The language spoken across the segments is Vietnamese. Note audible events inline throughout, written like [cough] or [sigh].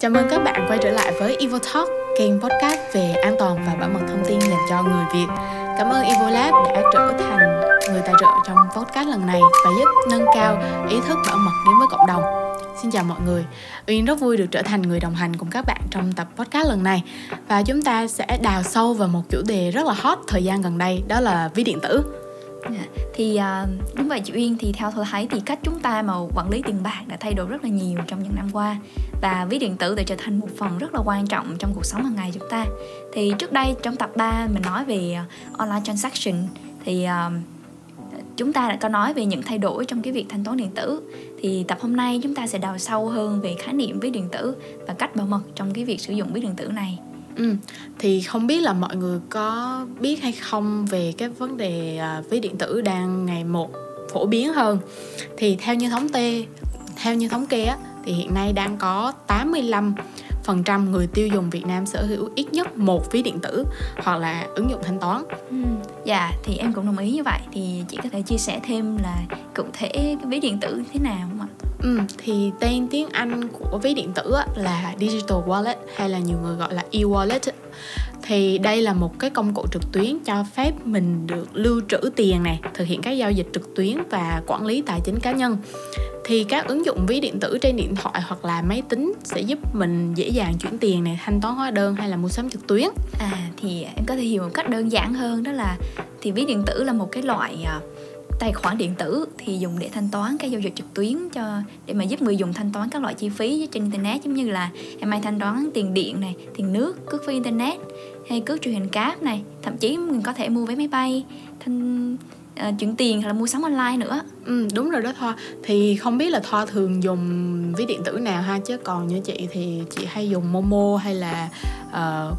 Chào mừng các bạn quay trở lại với Evo Talk, kênh podcast về an toàn và bảo mật thông tin dành cho người Việt. Cảm ơn EvoLab đã trở thành người tài trợ trong podcast lần này và giúp nâng cao ý thức bảo mật đến với cộng đồng. Xin chào mọi người, Uyên rất vui được trở thành người đồng hành cùng các bạn trong tập podcast lần này Và chúng ta sẽ đào sâu vào một chủ đề rất là hot thời gian gần đây, đó là ví điện tử thì uh, đúng vậy chị Uyên thì theo tôi thấy thì cách chúng ta mà quản lý tiền bạc đã thay đổi rất là nhiều trong những năm qua. Và ví điện tử đã trở thành một phần rất là quan trọng trong cuộc sống hàng ngày chúng ta. Thì trước đây trong tập 3 mình nói về uh, online transaction thì uh, chúng ta đã có nói về những thay đổi trong cái việc thanh toán điện tử. Thì tập hôm nay chúng ta sẽ đào sâu hơn về khái niệm ví điện tử và cách bảo mật trong cái việc sử dụng ví điện tử này. Ừ, thì không biết là mọi người có biết hay không về cái vấn đề à, ví điện tử đang ngày một phổ biến hơn thì theo như thống kê theo như thống kê á thì hiện nay đang có 85 phần trăm người tiêu dùng Việt Nam sở hữu ít nhất một ví điện tử hoặc là ứng dụng thanh toán. Ừ. Dạ thì em cũng đồng ý như vậy thì chị có thể chia sẻ thêm là cụ thể cái ví điện tử thế nào không ạ? Ừ, thì tên tiếng Anh của ví điện tử là digital wallet hay là nhiều người gọi là e-wallet thì đây là một cái công cụ trực tuyến cho phép mình được lưu trữ tiền này thực hiện các giao dịch trực tuyến và quản lý tài chính cá nhân. Thì các ứng dụng ví điện tử trên điện thoại hoặc là máy tính sẽ giúp mình dễ dàng chuyển tiền này thanh toán hóa đơn hay là mua sắm trực tuyến. À thì em có thể hiểu một cách đơn giản hơn đó là thì ví điện tử là một cái loại uh, tài khoản điện tử thì dùng để thanh toán các giao dịch trực tuyến cho, để mà giúp người dùng thanh toán các loại chi phí trên internet, giống như là em ai thanh toán tiền điện này, tiền nước, cước phí internet, hay cước truyền hình cáp này. Thậm chí mình có thể mua vé máy bay, thanh uh, chuyển tiền hay là mua sắm online nữa. Ừ đúng rồi đó thoa thì không biết là thoa thường dùng ví điện tử nào ha? Chứ còn như chị thì chị hay dùng momo hay là uh,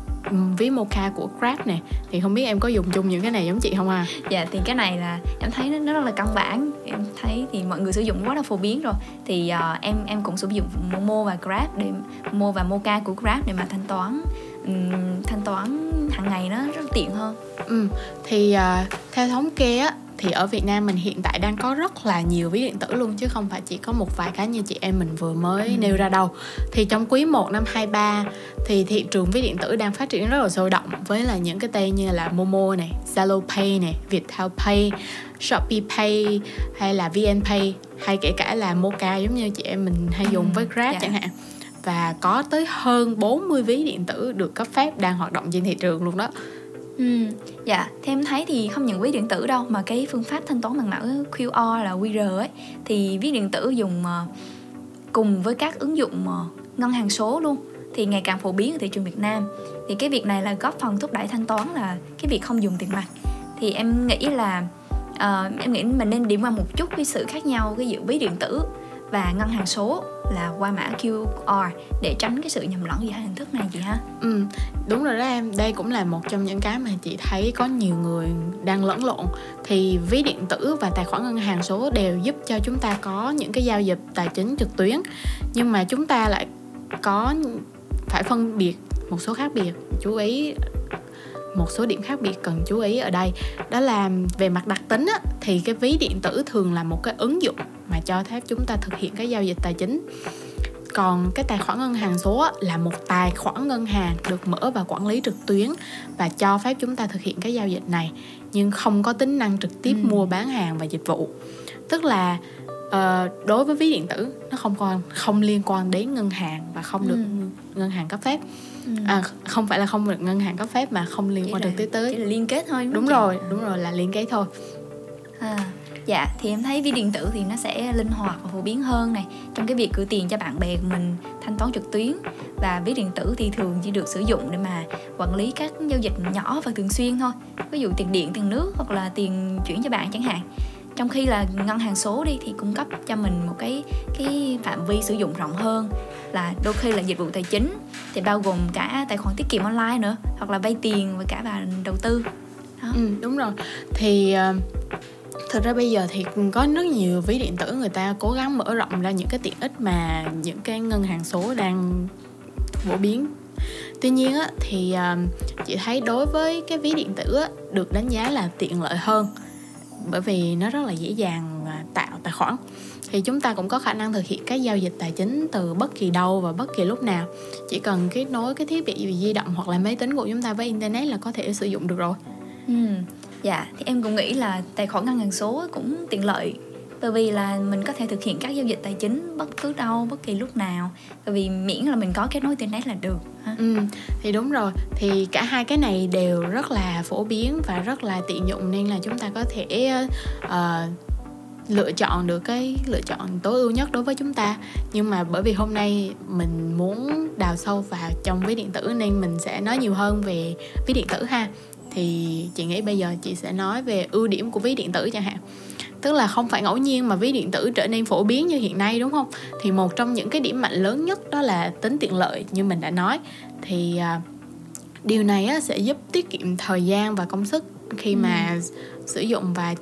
ví mocha của grab nè. Thì không biết em có dùng chung những cái này giống chị không à dạ thì cái này là em thấy nó rất là căn bản. Em thấy thì mọi người sử dụng quá là phổ biến rồi. Thì uh, em em cũng sử dụng momo và grab để momo và mocha của grab để mà thanh toán. Um, thanh toán hàng ngày nó rất tiện hơn. Ừ thì uh, theo thống kê á thì ở Việt Nam mình hiện tại đang có rất là nhiều ví điện tử luôn chứ không phải chỉ có một vài cái như chị em mình vừa mới ừ. nêu ra đâu. Thì trong quý 1 năm 23 thì thị trường ví điện tử đang phát triển rất là sôi động với là những cái tên như là Momo này, Zalo Pay này, Viettel Pay, Shopee Pay hay là VnPay hay kể cả là Mocha giống như chị em mình hay dùng ừ. với Grab yeah. Dạ. chẳng hạn và có tới hơn 40 ví điện tử được cấp phép đang hoạt động trên thị trường luôn đó Ừ, dạ, theo em thấy thì không những ví điện tử đâu mà cái phương pháp thanh toán bằng mã QR là QR ấy. Thì ví điện tử dùng ờ, cùng với các ứng dụng ờ, ngân hàng số luôn thì ngày càng phổ biến ở thị trường Việt Nam. Thì cái việc này là góp phần thúc đẩy thanh toán là cái việc không dùng tiền mặt. Thì em nghĩ là uh, em nghĩ mình nên điểm qua một chút cái sự khác nhau cái giữa ví điện tử và ngân hàng số là qua mã QR để tránh cái sự nhầm lẫn giữa hai hình thức này chị ha? Ừ đúng rồi đó em. Đây cũng là một trong những cái mà chị thấy có nhiều người đang lẫn lộn. Thì ví điện tử và tài khoản ngân hàng số đều giúp cho chúng ta có những cái giao dịch tài chính trực tuyến. Nhưng mà chúng ta lại có phải phân biệt một số khác biệt. Chú ý một số điểm khác biệt cần chú ý ở đây đó là về mặt đặc tính á, thì cái ví điện tử thường là một cái ứng dụng mà cho phép chúng ta thực hiện các giao dịch tài chính còn cái tài khoản ngân hàng số là một tài khoản ngân hàng được mở và quản lý trực tuyến và cho phép chúng ta thực hiện các giao dịch này nhưng không có tính năng trực tiếp ừ. mua bán hàng và dịch vụ tức là uh, đối với ví điện tử nó không còn không liên quan đến ngân hàng và không được ừ. ngân hàng cấp phép ừ. à, không phải là không được ngân hàng cấp phép mà không liên quan trực tiếp tới chỉ là liên kết thôi đúng, đúng rồi đúng rồi là liên kết thôi. À dạ thì em thấy ví điện tử thì nó sẽ linh hoạt và phổ biến hơn này. Trong cái việc gửi tiền cho bạn bè của mình thanh toán trực tuyến. Và ví điện tử thì thường chỉ được sử dụng để mà quản lý các giao dịch nhỏ và thường xuyên thôi. Ví dụ tiền điện tiền nước hoặc là tiền chuyển cho bạn chẳng hạn trong khi là ngân hàng số đi thì cung cấp cho mình một cái cái phạm vi sử dụng rộng hơn. Là đôi khi là dịch vụ tài chính thì bao gồm cả tài khoản tiết kiệm online nữa hoặc là vay tiền và cả và đầu tư. Đó. Ừ, đúng rồi. Thì ờ, thực ra bây giờ thì có rất nhiều ví điện tử người ta cố gắng mở rộng ra những cái tiện ích mà những cái ngân hàng số đang phổ biến. Tuy nhiên á, thì ờ, chị thấy đối với cái ví điện tử á, được đánh giá là tiện lợi hơn bởi vì nó rất là dễ dàng tạo tài khoản. Thì chúng ta cũng có khả năng thực hiện các giao dịch tài chính từ bất kỳ đâu và bất kỳ lúc nào. Chỉ cần kết nối cái thiết bị di động hoặc là máy tính của chúng ta với internet là có thể sử dụng được rồi. Ừ dạ thì em cũng nghĩ là tài khoản ngân hàng số cũng tiện lợi bởi vì là mình có thể thực hiện các giao dịch tài chính bất cứ đâu bất kỳ lúc nào. Bởi vì miễn là mình có kết nối internet là được ha? ừ thì đúng rồi. Thì cả hai cái này đều rất là phổ biến và rất là tiện dụng nên là chúng ta có thể uh, lựa chọn được cái lựa chọn tối ưu nhất đối với chúng ta. Nhưng mà bởi vì hôm nay mình muốn đào sâu vào trong ví điện tử nên mình sẽ nói nhiều hơn về ví điện tử ha. Thì chị nghĩ bây giờ chị sẽ nói về ưu điểm của ví điện tử chẳng hạn tức là không phải ngẫu nhiên mà ví điện tử trở nên phổ biến như hiện nay đúng không thì một trong những cái điểm mạnh lớn nhất đó là tính tiện lợi như mình đã nói thì à, điều này á, sẽ giúp tiết kiệm thời gian và công sức khi mà ừ. sử dụng và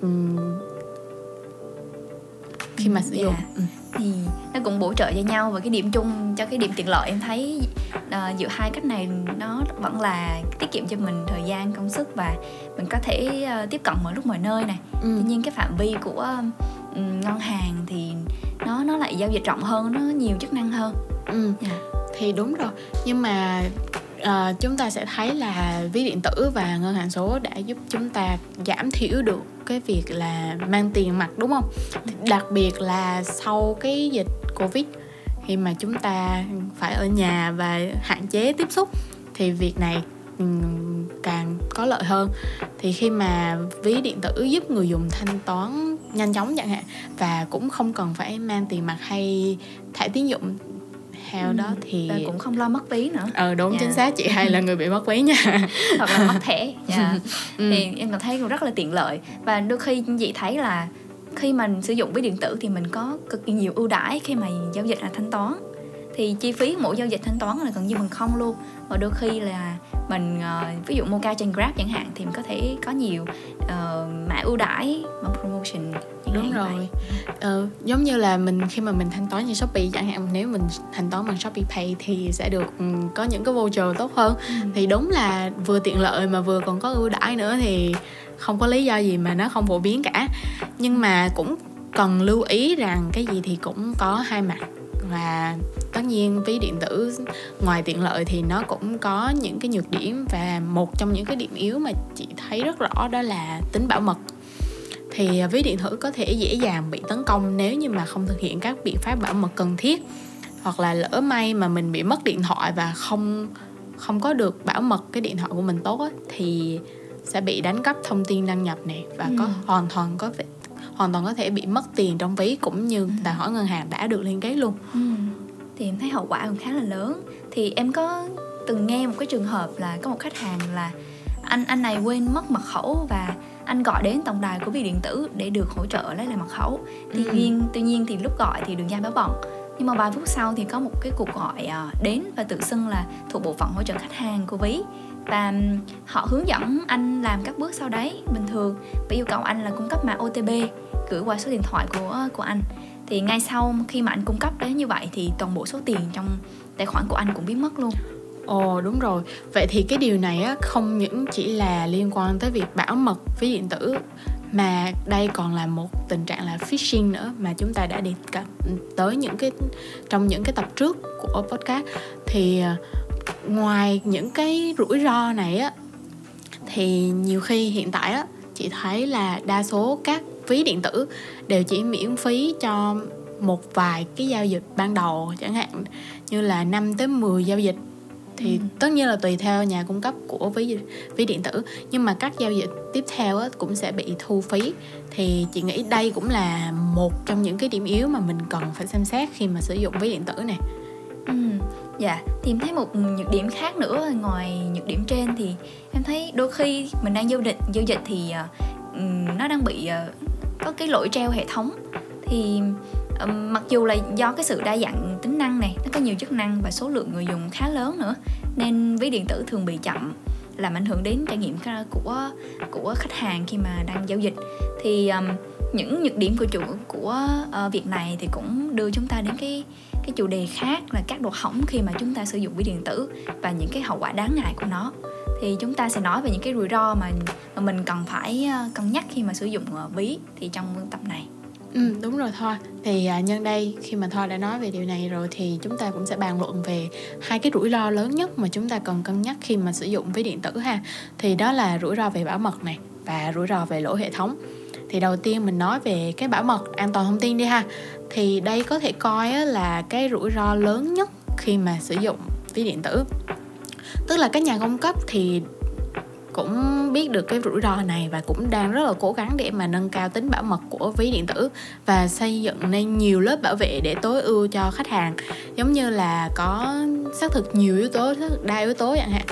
khi mà sử dụng yeah. ừ. thì nó cũng bổ trợ cho nhau và cái điểm chung cho cái điểm tiện lợi em thấy uh, giữa hai cách này nó vẫn là tiết kiệm cho mình thời gian công sức và mình có thể uh, tiếp cận mọi lúc mọi nơi này ừ. tuy nhiên cái phạm vi của um, ngân hàng thì nó nó lại giao dịch rộng hơn nó nhiều chức năng hơn ừ. yeah. thì đúng rồi nhưng mà à, chúng ta sẽ thấy là ví điện tử và ngân hàng số đã giúp chúng ta giảm thiểu được cái việc là mang tiền mặt đúng không? Đặc biệt là sau cái dịch covid khi mà chúng ta phải ở nhà và hạn chế tiếp xúc thì việc này ừ, càng có lợi hơn. Thì khi mà ví điện tử giúp người dùng thanh toán nhanh chóng chẳng hạn và cũng không cần phải mang tiền mặt hay thẻ tín dụng theo ừ. đó thì và cũng không lo mất ví nữa ờ đúng yeah. Dạ. chính xác chị hay là người bị mất ví nha [laughs] hoặc là mất thẻ yeah. Dạ. [laughs] ừ. thì em cảm thấy cũng rất là tiện lợi và đôi khi chị thấy là khi mình sử dụng ví điện tử thì mình có cực kỳ nhiều ưu đãi khi mà giao dịch là thanh toán thì chi phí mỗi giao dịch thanh toán là gần như bằng không luôn và đôi khi là mình uh, ví dụ mua cao trên Grab chẳng hạn thì mình có thể có nhiều uh, mã ưu đãi mà promotion đúng rồi. Ờ, giống như là mình khi mà mình thanh toán trên shopee chẳng hạn nếu mình thanh toán bằng shopee pay thì sẽ được um, có những cái voucher tốt hơn. Ừ. thì đúng là vừa tiện lợi mà vừa còn có ưu đãi nữa thì không có lý do gì mà nó không phổ biến cả. Nhưng mà cũng cần lưu ý rằng cái gì thì cũng có hai mặt. Và tất nhiên ví điện tử ngoài tiện lợi thì nó cũng có những cái nhược điểm và một trong những cái điểm yếu mà chị thấy rất rõ đó là tính bảo mật thì ví điện tử có thể dễ dàng bị tấn công nếu như mà không thực hiện các biện pháp bảo mật cần thiết hoặc là lỡ may mà mình bị mất điện thoại và không không có được bảo mật cái điện thoại của mình tốt ấy, thì sẽ bị đánh cắp thông tin đăng nhập này và ừ. có hoàn toàn có thể hoàn toàn có thể bị mất tiền trong ví cũng như ừ. tài khoản ngân hàng đã được liên kết luôn ừ. Thì em thấy hậu quả cũng khá là lớn. Thì em có từng nghe một cái trường hợp là có một khách hàng là anh anh này quên mất mật khẩu và anh gọi đến tổng đài của ví điện tử để được hỗ trợ lấy lại mật khẩu. Tuy ừ. nhiên tuy nhiên thì lúc gọi thì đường dây báo bận. Nhưng mà vài phút sau thì có một cái cuộc gọi à, đến và tự xưng là thuộc bộ phận hỗ trợ khách hàng của ví. Và họ hướng dẫn anh làm các bước sau đấy bình thường. Và yêu cầu anh là cung cấp mã OTP gửi qua số điện thoại của của anh thì ngay sau khi mà anh cung cấp đấy như vậy thì toàn bộ số tiền trong tài khoản của anh cũng biến mất luôn. Ồ đúng rồi. Vậy thì cái điều này á, không những chỉ là liên quan tới việc bảo mật ví điện tử Mà đây còn là một tình trạng là phishing nữa Mà chúng ta đã đề cập tới những cái trong những cái tập trước của podcast. Thì ờ, ngoài những cái rủi ro này á Thì nhiều khi hiện tại á Chị thấy là đa số các ví điện tử đều chỉ miễn phí cho một vài cái giao dịch ban đầu chẳng hạn như là 5 tới 10 giao dịch thì ừ. tất nhiên là tùy theo nhà cung cấp của ví ví điện tử nhưng mà các giao dịch tiếp theo á, cũng sẽ bị thu phí thì chị nghĩ đây cũng là một trong những cái điểm yếu mà mình cần phải xem xét khi mà sử dụng ví điện tử này ừ. dạ thì em thấy một nhược điểm khác nữa ngoài nhược điểm trên thì em thấy đôi khi mình đang giao dịch giao dịch thì uh, nó đang bị uh, có cái lỗi treo hệ thống thì um, mặc dù là do cái sự đa dạng tính năng này nó có nhiều chức năng và số lượng người dùng khá lớn nữa nên ví điện tử thường bị chậm làm ảnh hưởng đến trải nghiệm của của khách hàng khi mà đang giao dịch. Thì um, những nhược điểm của chủ của uh, việc này thì cũng đưa chúng ta đến cái cái chủ đề khác là các đột hỏng khi mà chúng ta sử dụng ví điện tử và những cái hậu quả đáng ngại của nó thì chúng ta sẽ nói về những cái rủi ro mà, mà mình cần phải ờ, cân nhắc khi mà sử dụng ờ, ví thì trong tập này Ừ, đúng rồi thôi. Thì à, nhân đây khi mà thôi đã nói về điều này rồi thì chúng ta cũng sẽ bàn luận về hai cái rủi ro lớn nhất mà chúng ta cần cân nhắc khi mà sử dụng ví điện tử ha. Thì đó là rủi ro về bảo mật này và rủi ro về lỗi hệ thống. Thì đầu tiên mình nói về cái bảo mật an toàn thông tin đi ha. Thì đây có thể coi là cái rủi ro lớn nhất khi mà sử dụng ví điện tử. Tức là các nhà cung cấp thì cũng biết được cái rủi ro này và cũng đang rất là cố gắng để mà nâng cao tính bảo mật của ví điện tử và xây dựng nên nhiều lớp bảo vệ để tối ưu cho khách hàng. Giống như là có xác thực nhiều yếu tố đa yếu tố chẳng hạn.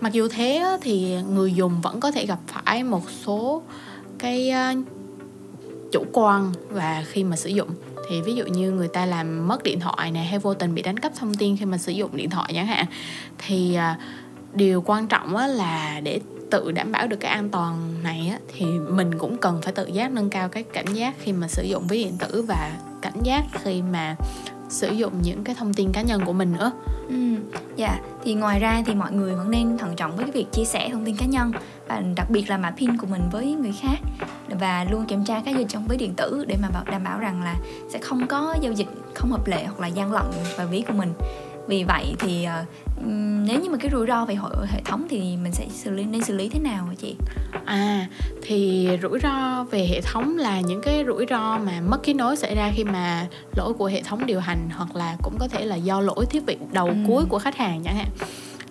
Mặc dù thế thì người dùng vẫn có thể gặp phải một số cái chủ quan và khi mà sử dụng thì ví dụ như người ta làm mất điện thoại này hay vô tình bị đánh cắp thông tin khi mà sử dụng điện thoại chẳng hạn thì à, điều quan trọng là để tự đảm bảo được cái an toàn này á, thì mình cũng cần phải tự giác nâng cao cái cảnh giác khi mà sử dụng ví điện tử và cảnh giác khi mà sử dụng những cái thông tin cá nhân của mình nữa. Ừ dạ. Thì ngoài ra thì mọi người vẫn nên thận trọng với cái việc chia sẻ thông tin cá nhân và đặc biệt là mã pin của mình với người khác và luôn kiểm tra các giao trong ví điện tử để mà đảm bảo rằng là sẽ không có giao dịch không hợp lệ hoặc là gian lận vào ví của mình. Vì vậy thì uh, nếu như mà cái rủi ro về hệ thống thì mình sẽ xử lý nên xử lý thế nào hả chị? À thì rủi ro về hệ thống là những cái rủi ro mà mất kết nối xảy ra khi mà lỗi của hệ thống điều hành hoặc là cũng có thể là do lỗi thiết bị đầu ừ. cuối của khách hàng chẳng hạn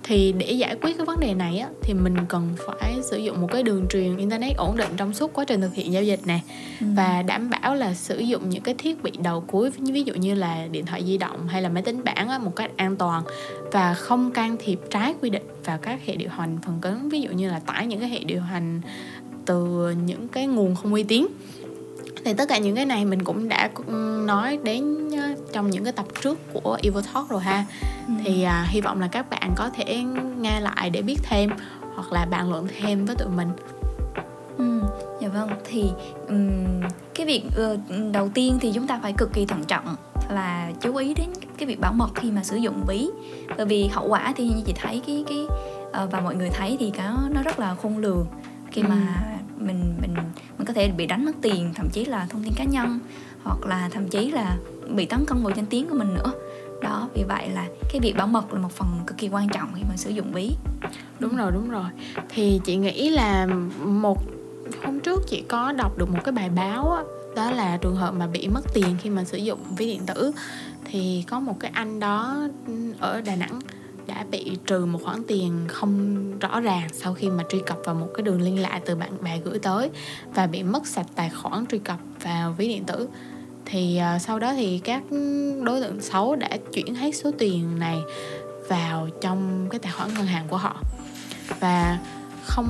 thì để giải quyết cái vấn đề này á, thì mình cần phải sử dụng một cái đường truyền internet ổn định trong suốt quá trình thực hiện giao dịch này ừ. và đảm bảo là sử dụng những cái thiết bị đầu cuối ví dụ như là điện thoại di động hay là máy tính bảng á, một cách an toàn và không can thiệp trái quy định vào các hệ điều hành phần cứng ví dụ như là tải những cái hệ điều hành từ những cái nguồn không uy tín. Thì tất cả những cái này mình cũng đã nói đến trong những cái tập trước của Evil Talk rồi ha ừ. thì à, hy vọng là các bạn có thể nghe lại để biết thêm hoặc là bàn luận thêm với tụi mình ừ dạ vâng thì um, cái việc uh, đầu tiên thì chúng ta phải cực kỳ thận trọng là chú ý đến cái việc bảo mật khi mà sử dụng ví bởi vì hậu quả thì như chị thấy cái cái uh, và mọi người thấy thì cái nó rất là khôn lường khi ừ. mà mình mình mình có thể bị đánh mất tiền thậm chí là thông tin cá nhân hoặc là thậm chí là bị tấn công vào danh tiếng của mình nữa đó. Vì vậy là cái việc bảo mật là một phần cực kỳ quan trọng khi mà sử dụng ví. Đúng rồi đúng rồi. Thì chị nghĩ là một hôm trước chị có đọc được một cái bài báo á, đó là trường hợp mà bị mất tiền khi mà sử dụng ví điện tử. Thì có một cái anh đó ở Đà Nẵng đã bị trừ một khoản tiền không rõ ràng sau khi mà truy cập vào một cái đường liên lạ từ bạn bè gửi tới và bị mất sạch tài khoản truy cập vào ví điện tử thì uh, sau đó thì các đối tượng xấu đã chuyển hết số tiền này vào trong cái tài khoản ngân hàng của họ và không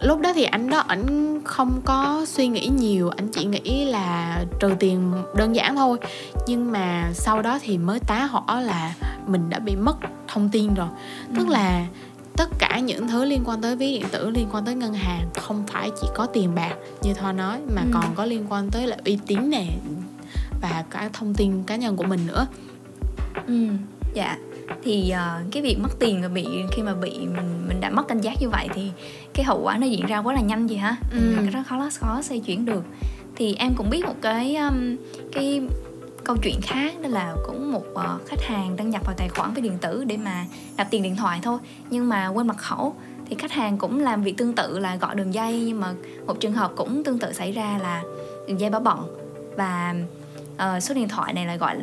lúc đó thì anh đó ảnh không có suy nghĩ nhiều anh chỉ nghĩ là trừ tiền đơn giản thôi nhưng mà sau đó thì mới tá hỏa là mình đã bị mất thông tin rồi ừ. tức là tất cả những thứ liên quan tới ví điện tử liên quan tới ngân hàng không phải chỉ có tiền bạc như thoa nói mà ừ. còn có liên quan tới là uy tín nè và cả thông tin cá nhân của mình nữa. Ừ dạ. Thì uh, cái việc mất tiền và bị khi mà bị mình mình đã mất cảnh giác như vậy thì cái hậu quả nó diễn ra quá là nhanh gì hả? Ừ. rất khó khó xoay chuyển được. Thì em cũng biết một cái um, cái câu chuyện khác đó là cũng một uh, khách hàng đăng nhập vào tài khoản với điện tử để mà nạp tiền điện thoại thôi. Nhưng mà quên mật khẩu thì khách hàng cũng làm việc tương tự là gọi đường dây nhưng mà một trường hợp cũng tương tự xảy ra là đường dây báo bận. Và uh, số điện thoại này là gọi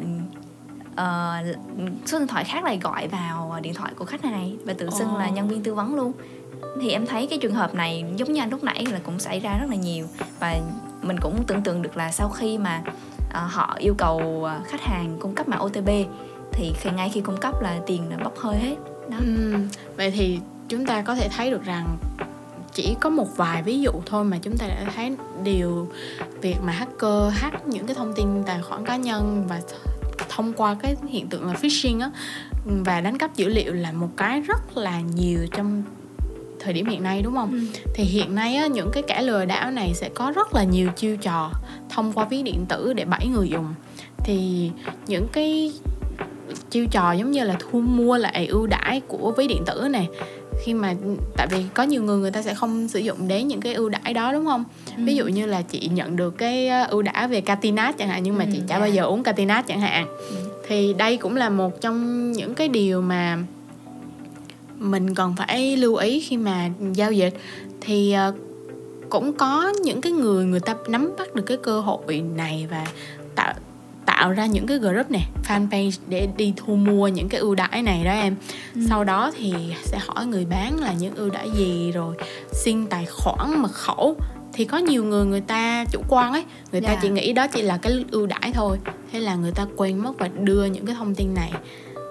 uh, số điện thoại khác lại gọi vào điện thoại của khách này và tự xưng oh. là nhân viên tư vấn luôn. Thì em thấy cái trường hợp này giống như anh lúc nãy là cũng xảy ra rất là nhiều và mình cũng tưởng tượng được là sau khi mà uh, họ yêu cầu khách hàng cung cấp mã OTP thì khi ngay khi cung cấp là tiền là bốc hơi hết. Đó. Ừ, vậy thì chúng ta có thể thấy được rằng chỉ có một vài ví dụ thôi mà chúng ta đã thấy điều việc mà hacker hack những cái thông tin tài khoản cá nhân và thông qua cái hiện tượng là phishing á và đánh cắp dữ liệu là một cái rất là nhiều trong thời điểm hiện nay đúng không? Ừ. Thì hiện nay á, những cái kẻ lừa đảo này sẽ có rất là nhiều chiêu trò thông qua ví điện tử để bẫy người dùng. Thì những cái chiêu trò giống như là thu mua lại ưu đãi của ví điện tử này khi mà tại vì có nhiều người người ta sẽ không sử dụng đến những cái ưu đãi đó đúng không ừ. ví dụ như là chị nhận được cái ờ, ưu đãi về catinat chẳng hạn nhưng mà ừ, chị chả yeah. bao dạ. giờ uống catinat chẳng hạn ừ. thì đây cũng là một trong những cái điều mà mình còn phải lưu ý khi mà giao dịch thì ờ, cũng có những cái người người ta nắm bắt được cái cơ hội này và tạo tạo ra những cái group này fanpage để đi thu mua những cái ưu đãi này đó em ừ. sau đó thì sẽ hỏi người bán là những ưu đãi gì rồi xin tài khoản mật khẩu thì có nhiều người người ta chủ quan ấy người yeah. ta dạ. chỉ nghĩ đó chỉ là cái ưu đãi thôi hay là người ta quên mất và đưa những cái thông tin này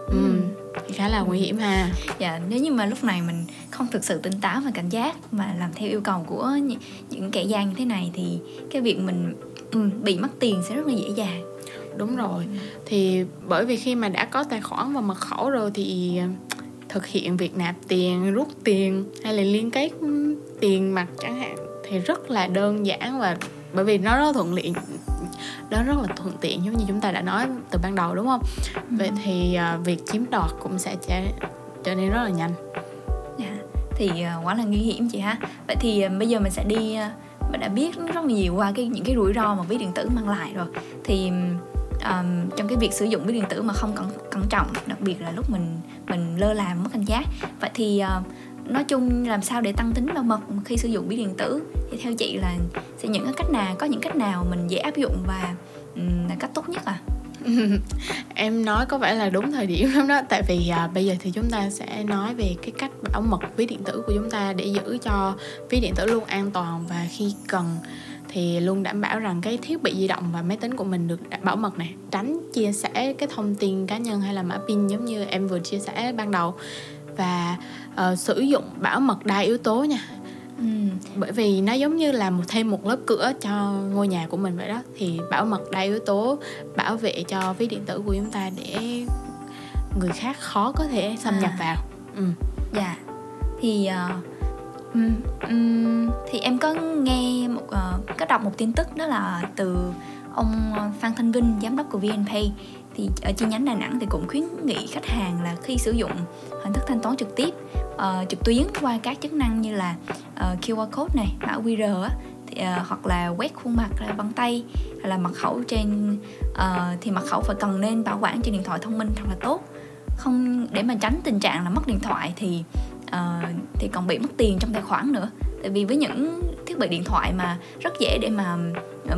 ừ. ừ thì khá là nguy hiểm ha dạ nếu như mà lúc này mình không thực sự tỉnh táo và cảnh giác mà làm theo yêu cầu của những kẻ gian như thế này thì cái việc mình ừ, bị mất tiền sẽ rất là dễ dàng đúng rồi. Thì bởi vì khi mà đã có tài khoản và mật khẩu rồi thì ờ, thực hiện việc nạp tiền rút tiền hay là liên kết tiền mặt chẳng hạn thì rất là đơn giản và bởi vì nó rất thuận tiện đó rất là thuận tiện giống như chúng ta đã nói từ ban đầu đúng không? Ừ. vậy thì uh, việc chiếm đoạt cũng sẽ trở, nên rất là nhanh. Yeah. Dạ, thì uh, quá là nguy hiểm chị ha. Vậy thì bây giờ mình sẽ đi mình đã biết rất là nhiều qua cái những cái rủi ro mà ví điện tử mang lại rồi. Thì um, trong cái việc sử dụng ví điện tử mà không cẩn cẩn trọng đặc biệt là lúc mình mình lơ là mất cảnh giác. Vậy thì uh, nói chung làm sao để tăng tính bảo mật khi sử dụng ví điện tử? Thì theo chị là sẽ những cái cách nào có những cách nào mình dễ áp dụng và um, là cách tốt nhất à [laughs] em nói có vẻ là đúng thời điểm lắm đó. Tại vì à, bây giờ thì chúng ta sẽ nói về cái cách bảo mật ví điện tử của chúng ta để giữ cho ví điện tử luôn an toàn và khi cần thì luôn đảm bảo rằng cái thiết bị di động và máy tính của mình được bảo mật này tránh chia sẻ cái thông tin cá nhân hay là mã pin giống như em vừa chia sẻ ban đầu và uh, sử dụng bảo mật đa yếu tố nha Ừ. bởi vì nó giống như là một thêm một lớp cửa cho ngôi nhà của mình vậy đó thì bảo mật đa yếu tố bảo vệ cho ví điện tử của chúng ta để người khác khó có thể xâm nhập à. vào ừ. dạ thì uh, um, um, thì em có nghe một uh, có đọc một tin tức đó là từ ông Phan Thanh Vinh giám đốc của VNPay thì ở chi nhánh Đà Nẵng thì cũng khuyến nghị khách hàng là khi sử dụng hình thức thanh toán trực tiếp uh, trực tuyến qua các chức năng như là ờ, uh, QR code này mã QR á, thì, uh, hoặc là quét khuôn mặt là bằng tay hay là mật khẩu trên uh, thì mật khẩu phải cần nên bảo quản trên điện thoại thông minh thật là tốt. Không để mà tránh tình trạng là mất điện thoại thì uh, thì còn bị mất tiền trong tài khoản nữa. Tại vì với những thiết bị điện thoại mà rất dễ để mà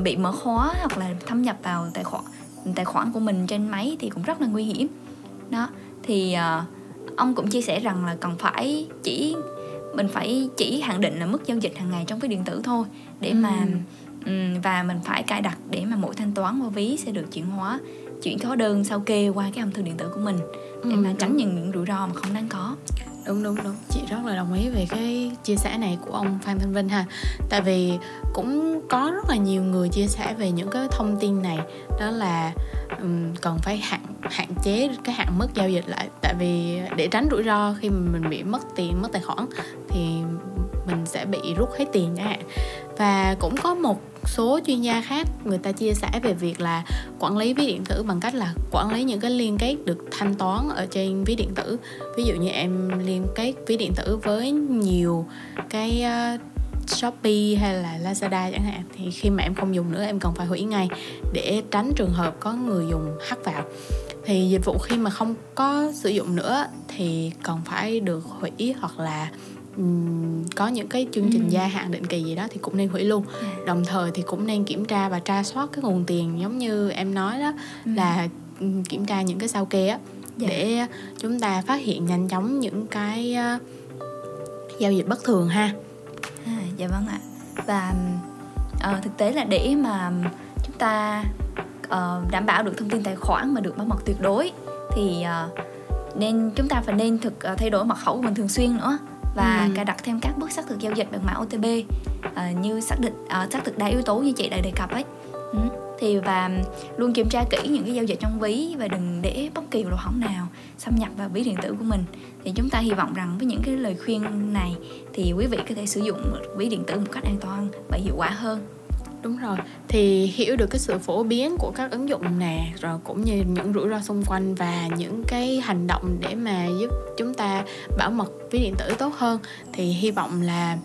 bị mở khóa hoặc là thâm nhập vào tài khoản tài khoản của mình trên máy thì cũng rất là nguy hiểm. Đó thì uh, ông cũng chia sẻ rằng là cần phải chỉ mình phải chỉ hạn định là mức giao dịch hàng ngày trong ví điện tử thôi để ừ. mà um, và mình phải cài đặt để mà mỗi thanh toán qua ví sẽ được chuyển hóa chuyển hóa đơn sao kê qua cái âm thư điện tử của mình để ừ, mà tránh những những rủi ro mà không đáng có đúng đúng đúng. Chị rất là đồng ý về cái chia sẻ này của ông phan thanh vinh ha. Tại vì cũng có rất là nhiều người chia sẻ về những cái thông tin này. Đó là um, cần phải hạn hạn chế cái hạn mức giao dịch lại. Tại vì để tránh rủi ro khi mà mình bị mất tiền mất tài khoản thì mình sẽ bị rút hết tiền chẳng hạn và cũng có một số chuyên gia khác người ta chia sẻ về việc là quản lý ví điện tử bằng cách là quản lý những cái liên kết được thanh toán ở trên ví điện tử. Ví dụ như em liên kết ví điện tử với nhiều cái uh, Shopee hay là Lazada chẳng hạn thì khi mà em không dùng nữa em cần phải hủy ngay để tránh trường hợp có người dùng hack vào. Thì dịch vụ khi mà không có sử dụng nữa thì cần phải được hủy hoặc là có những cái chương trình ừ. gia hạn định kỳ gì đó thì cũng nên hủy luôn yeah. Dạ. đồng thời thì cũng nên kiểm tra và tra soát cái nguồn tiền giống như em nói đó ừ. là kiểm tra những cái sao kê á. Dạ. để chúng ta phát hiện nhanh chóng những cái uh, giao dịch bất thường ha à, dạ vâng ạ và uh, thực tế là để mà chúng ta uh, đảm bảo được thông tin tài khoản mà được bảo mật tuyệt đối thì uh, nên chúng ta phải nên thực uh, thay đổi mật khẩu của mình thường xuyên nữa và ừ. cài đặt thêm các bước xác thực giao dịch bằng mã OTP uh, như xác định uh, xác thực đa yếu tố như chị đã đề cập ấy ừ. thì và luôn kiểm tra kỹ những cái giao dịch trong ví và đừng để bất kỳ lỗ hổng nào xâm nhập vào ví điện tử của mình thì chúng ta hy vọng rằng với những cái lời khuyên này thì quý vị có thể sử dụng ví điện tử một cách an toàn và hiệu quả hơn đúng rồi thì hiểu được cái sự phổ biến của các ứng dụng nè rồi cũng như những rủi ro xung quanh và những cái hành động để mà giúp chúng ta bảo mật ví điện tử tốt hơn thì hy vọng là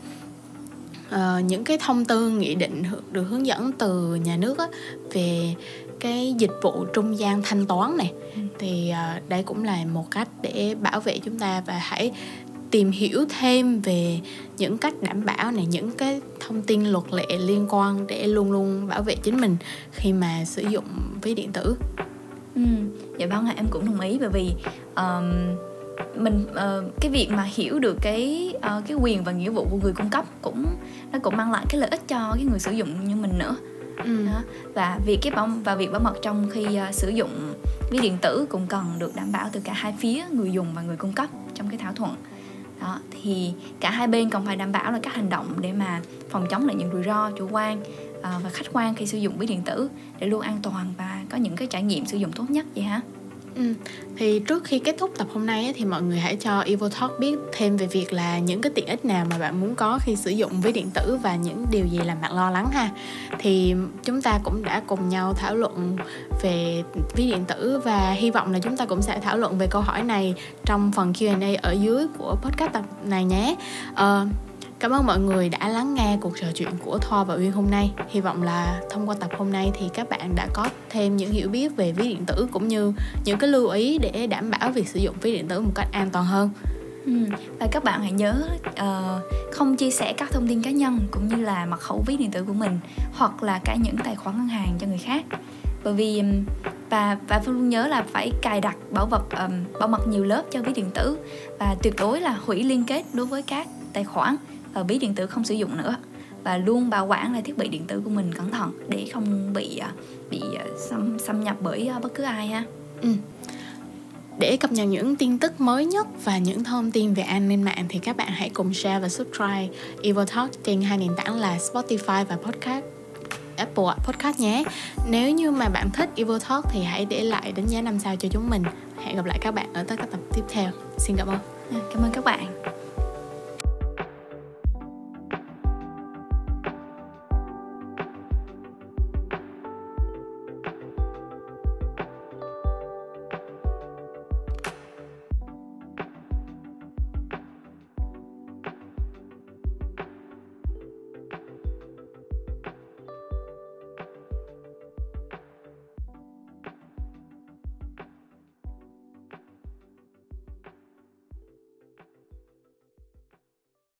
uh, những cái thông tư nghị định được hướng dẫn từ nhà nước á, về cái dịch vụ trung gian thanh toán này ừ. thì uh, đây cũng là một cách để bảo vệ chúng ta và hãy tìm hiểu thêm về những cách đảm bảo này những cái thông tin luật lệ liên quan để luôn luôn bảo vệ chính mình khi mà sử dụng ví điện tử ừ dạ vâng em cũng đồng ý bởi vì um, mình uh, cái việc mà hiểu được cái uh, cái quyền và nghĩa vụ của người cung cấp cũng nó cũng mang lại cái lợi ích cho cái người sử dụng như mình nữa ừ. đó. và việc cái bảo và việc bảo mật trong khi uh, sử dụng ví điện tử cũng cần được đảm bảo từ cả hai phía người dùng và người cung cấp trong cái thỏa thuận đó, thì cả hai bên còn phải đảm bảo là các hành động để mà phòng chống lại những rủi ro, chủ quan ờ, và khách quan khi sử dụng ví điện tử để luôn an toàn và có những cái trải nghiệm sử dụng tốt nhất, vậy ha Ừ. Thì trước khi kết thúc tập hôm nay ấy, thì mọi người hãy cho Evo Talk biết thêm về việc là những cái tiện ích nào mà bạn muốn có khi sử dụng ví điện tử và những điều gì làm bạn lo lắng ha. Thì chúng ta cũng đã cùng nhau thảo luận về ví điện tử và hy vọng là chúng ta cũng sẽ thảo luận về câu hỏi này trong phần Q&A ở dưới của podcast tập này nhé. Uh, Cảm ơn mọi người đã lắng nghe cuộc trò chuyện của Thoa và Uyên hôm nay. Hy vọng là thông qua tập hôm nay thì các bạn đã có thêm những hiểu biết về ví điện tử cũng như những cái lưu ý để đảm bảo việc sử dụng ví điện tử một cách an toàn hơn. Ừ. Và các bạn hãy nhớ uh, không chia sẻ các thông tin cá nhân cũng như là mật khẩu ví điện tử của mình hoặc là cả những tài khoản ngân hàng cho người khác bởi vì và và luôn nhớ là phải cài đặt bảo vật um, bảo mật nhiều lớp cho ví điện tử và tuyệt đối là hủy liên kết đối với các tài khoản ví điện tử không sử dụng nữa và luôn bảo quản lại thiết bị điện tử của mình cẩn thận để không bị uh, bị uh, xâm xâm nhập bởi uh, bất cứ ai ha. Ừ. Để cập nhật những tin tức mới nhất và những thông tin về an ninh mạng thì các bạn hãy cùng share và subscribe Evil Talk trên hai nền tảng là Spotify và Podcast Apple Podcast nhé. Nếu như mà bạn thích Evil Talk thì hãy để lại đánh giá 5 sao cho chúng mình. Hẹn gặp lại các bạn ở tất cả tập tiếp theo. Xin cảm ơn. Cảm ơn các bạn.